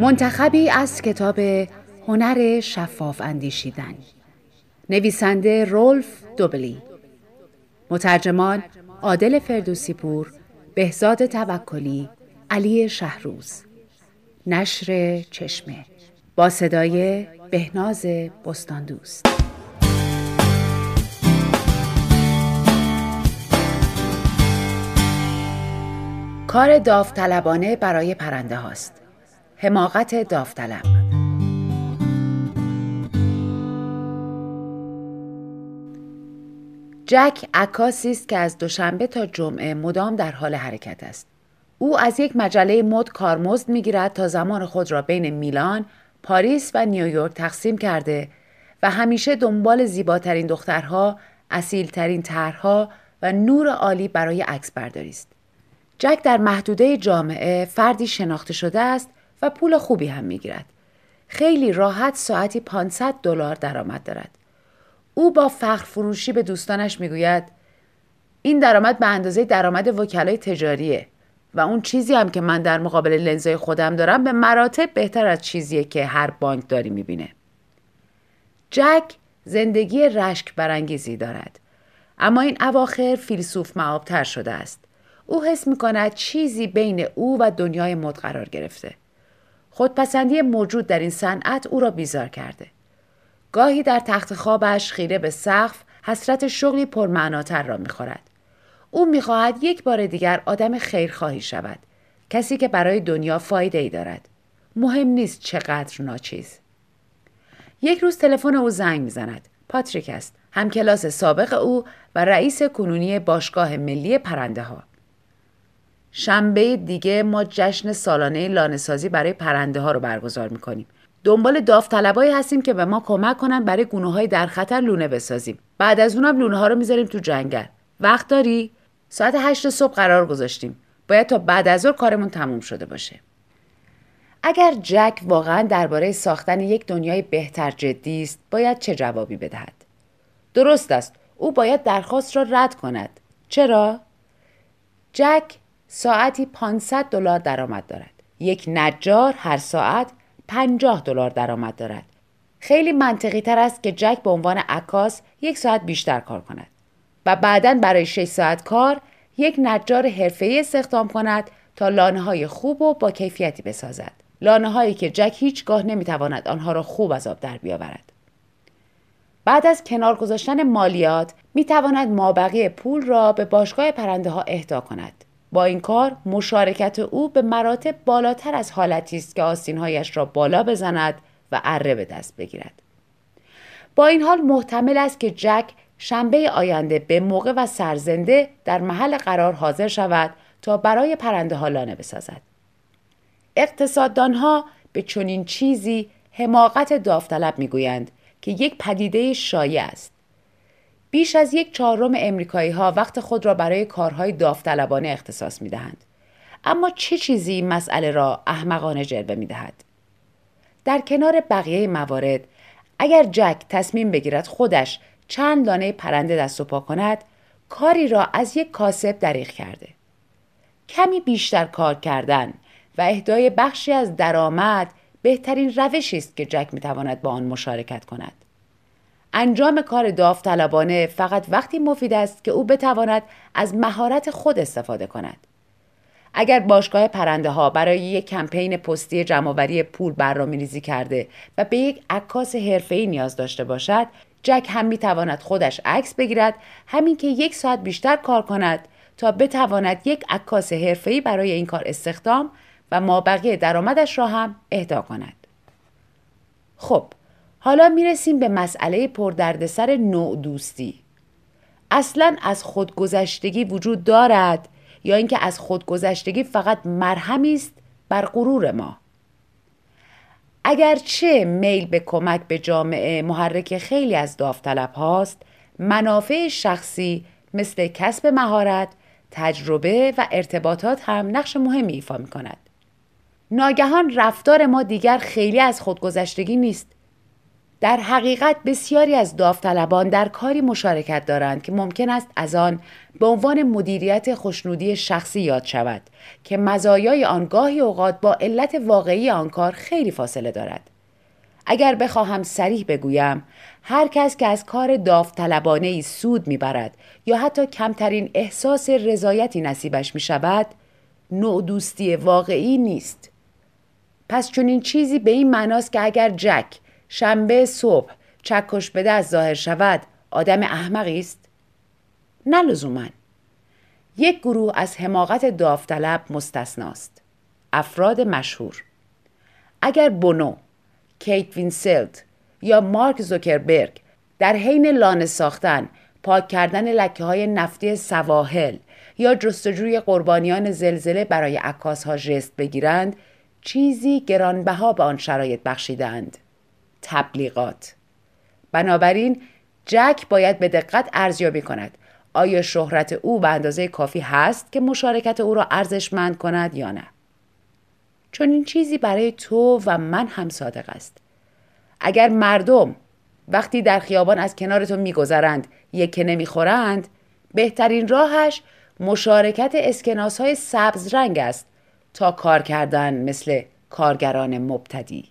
منتخبی از کتاب هنر شفاف اندیشیدن. نویسنده رولف دوبلی. مترجمان عادل فردوسی پور بهزاد توکلی علی شهروز. نشر چشمه. با صدای بهناز بستاندوست. کار داوطلبانه برای پرنده هاست. حماقت داوطلب. جک عکاسی است که از دوشنبه تا جمعه مدام در حال حرکت است. او از یک مجله مد کارمزد می‌گیرد تا زمان خود را بین میلان پاریس و نیویورک تقسیم کرده و همیشه دنبال زیباترین دخترها اصیلترین طرحها و نور عالی برای عکس برداری است. جک در محدوده جامعه فردی شناخته شده است و پول خوبی هم می‌گیرد. خیلی راحت ساعتی 500 دلار درآمد دارد. او با فخر فروشی به دوستانش می‌گوید این درآمد به اندازه درآمد وکلای تجاریه و اون چیزی هم که من در مقابل لنزای خودم دارم به مراتب بهتر از چیزیه که هر بانک داری می‌بینه. جک زندگی رشک برانگیزی دارد. اما این اواخر فیلسوف معابتر شده است. او حس می کند چیزی بین او و دنیای مد قرار گرفته. خودپسندی موجود در این صنعت او را بیزار کرده. گاهی در تخت خوابش خیره به سقف حسرت شغلی پرمعناتر را می‌خورد. او می‌خواهد یک بار دیگر آدم خیرخواهی شود. کسی که برای دنیا فایده ای دارد. مهم نیست چقدر ناچیز. یک روز تلفن او زنگ می‌زند. پاتریک است. همکلاس سابق او و رئیس کنونی باشگاه ملی پرنده ها. شنبه دیگه ما جشن سالانه لانهسازی برای پرنده ها رو برگزار می‌کنیم. دنبال داوطلبایی هستیم که به ما کمک کنن برای گونه های در خطر لونه بسازیم. بعد از اونم لونه ها رو می‌ذاریم تو جنگل. وقت داری؟ ساعت هشت صبح قرار گذاشتیم. باید تا بعد از ظهر کارمون تموم شده باشه. اگر جک واقعا درباره ساختن یک دنیای بهتر جدی است، باید چه جوابی بدهد؟ درست است. او باید درخواست را رد کند. چرا؟ جک ساعتی 500 دلار درآمد دارد. یک نجار هر ساعت 50 دلار درآمد دارد. خیلی منطقی تر است که جک به عنوان عکاس یک ساعت بیشتر کار کند و بعدا برای 6 ساعت کار یک نجار حرفه‌ای استخدام کند تا لانه های خوب و با کیفیتی بسازد. لانه هایی که جک هیچگاه نمی‌تواند آنها را خوب از آب در بیاورد. بعد از کنار گذاشتن مالیات می تواند مابقی پول را به باشگاه پرنده ها اهدا کند. با این کار مشارکت او به مراتب بالاتر از حالتی است که آستینهایش را بالا بزند و اره به دست بگیرد. با این حال محتمل است که جک شنبه آینده به موقع و سرزنده در محل قرار حاضر شود تا برای پرنده ها لانه بسازد. اقتصاددانها به چنین چیزی حماقت داوطلب می‌گویند که یک پدیده شایع است. بیش از یک چهارم امریکایی ها وقت خود را برای کارهای داوطلبانه اختصاص می دهند. اما چه چیزی مسئله را احمقانه جلوه می دهد؟ در کنار بقیه موارد اگر جک تصمیم بگیرد خودش چند دانه پرنده دست و پا کند کاری را از یک کاسب دریغ کرده کمی بیشتر کار کردن و اهدای بخشی از درآمد بهترین روشی است که جک می‌تواند با آن مشارکت کند انجام کار داوطلبانه فقط وقتی مفید است که او بتواند از مهارت خود استفاده کند. اگر باشگاه پرنده ها برای یک کمپین پستی جمعآوری پول برنامه ریزی کرده و به یک عکاس حرفه‌ای نیاز داشته باشد، جک هم می تواند خودش عکس بگیرد همین که یک ساعت بیشتر کار کند تا بتواند یک عکاس حرفه‌ای برای این کار استخدام و مابقی درآمدش را هم اهدا کند. خب حالا می‌رسیم به مسئله پردردسر نوع دوستی. اصلا از خودگذشتگی وجود دارد یا اینکه از خودگذشتگی فقط مرهمی است بر غرور ما. اگرچه میل به کمک به جامعه محرک خیلی از داوطلب هاست، منافع شخصی مثل کسب مهارت، تجربه و ارتباطات هم نقش مهمی ایفا می کند. ناگهان رفتار ما دیگر خیلی از خودگذشتگی نیست در حقیقت بسیاری از داوطلبان در کاری مشارکت دارند که ممکن است از آن به عنوان مدیریت خوشنودی شخصی یاد شود که مزایای آن گاهی اوقات با علت واقعی آن کار خیلی فاصله دارد. اگر بخواهم سریح بگویم هر کس که از کار داوطلبانه ای سود می‌برد یا حتی کمترین احساس رضایتی نصیبش می شود نوع دوستی واقعی نیست. پس چون این چیزی به این معناست که اگر جک شنبه صبح چکش به دست ظاهر شود آدم احمقی است؟ نه لزوما یک گروه از حماقت داوطلب مستثناست. افراد مشهور. اگر بونو کیت وینسلت یا مارک زوکربرگ در حین لانه ساختن پاک کردن لکه های نفتی سواحل یا جستجوی قربانیان زلزله برای عکاس ها جست بگیرند چیزی گرانبها به آن شرایط بخشیدند تبلیغات. بنابراین جک باید به دقت ارزیابی کند. آیا شهرت او به اندازه کافی هست که مشارکت او را ارزشمند کند یا نه؟ چون این چیزی برای تو و من هم صادق است. اگر مردم وقتی در خیابان از کنار تو میگذرند یکه نمی‌خورند بهترین راهش مشارکت اسکناس های سبز رنگ است تا کار کردن مثل کارگران مبتدی.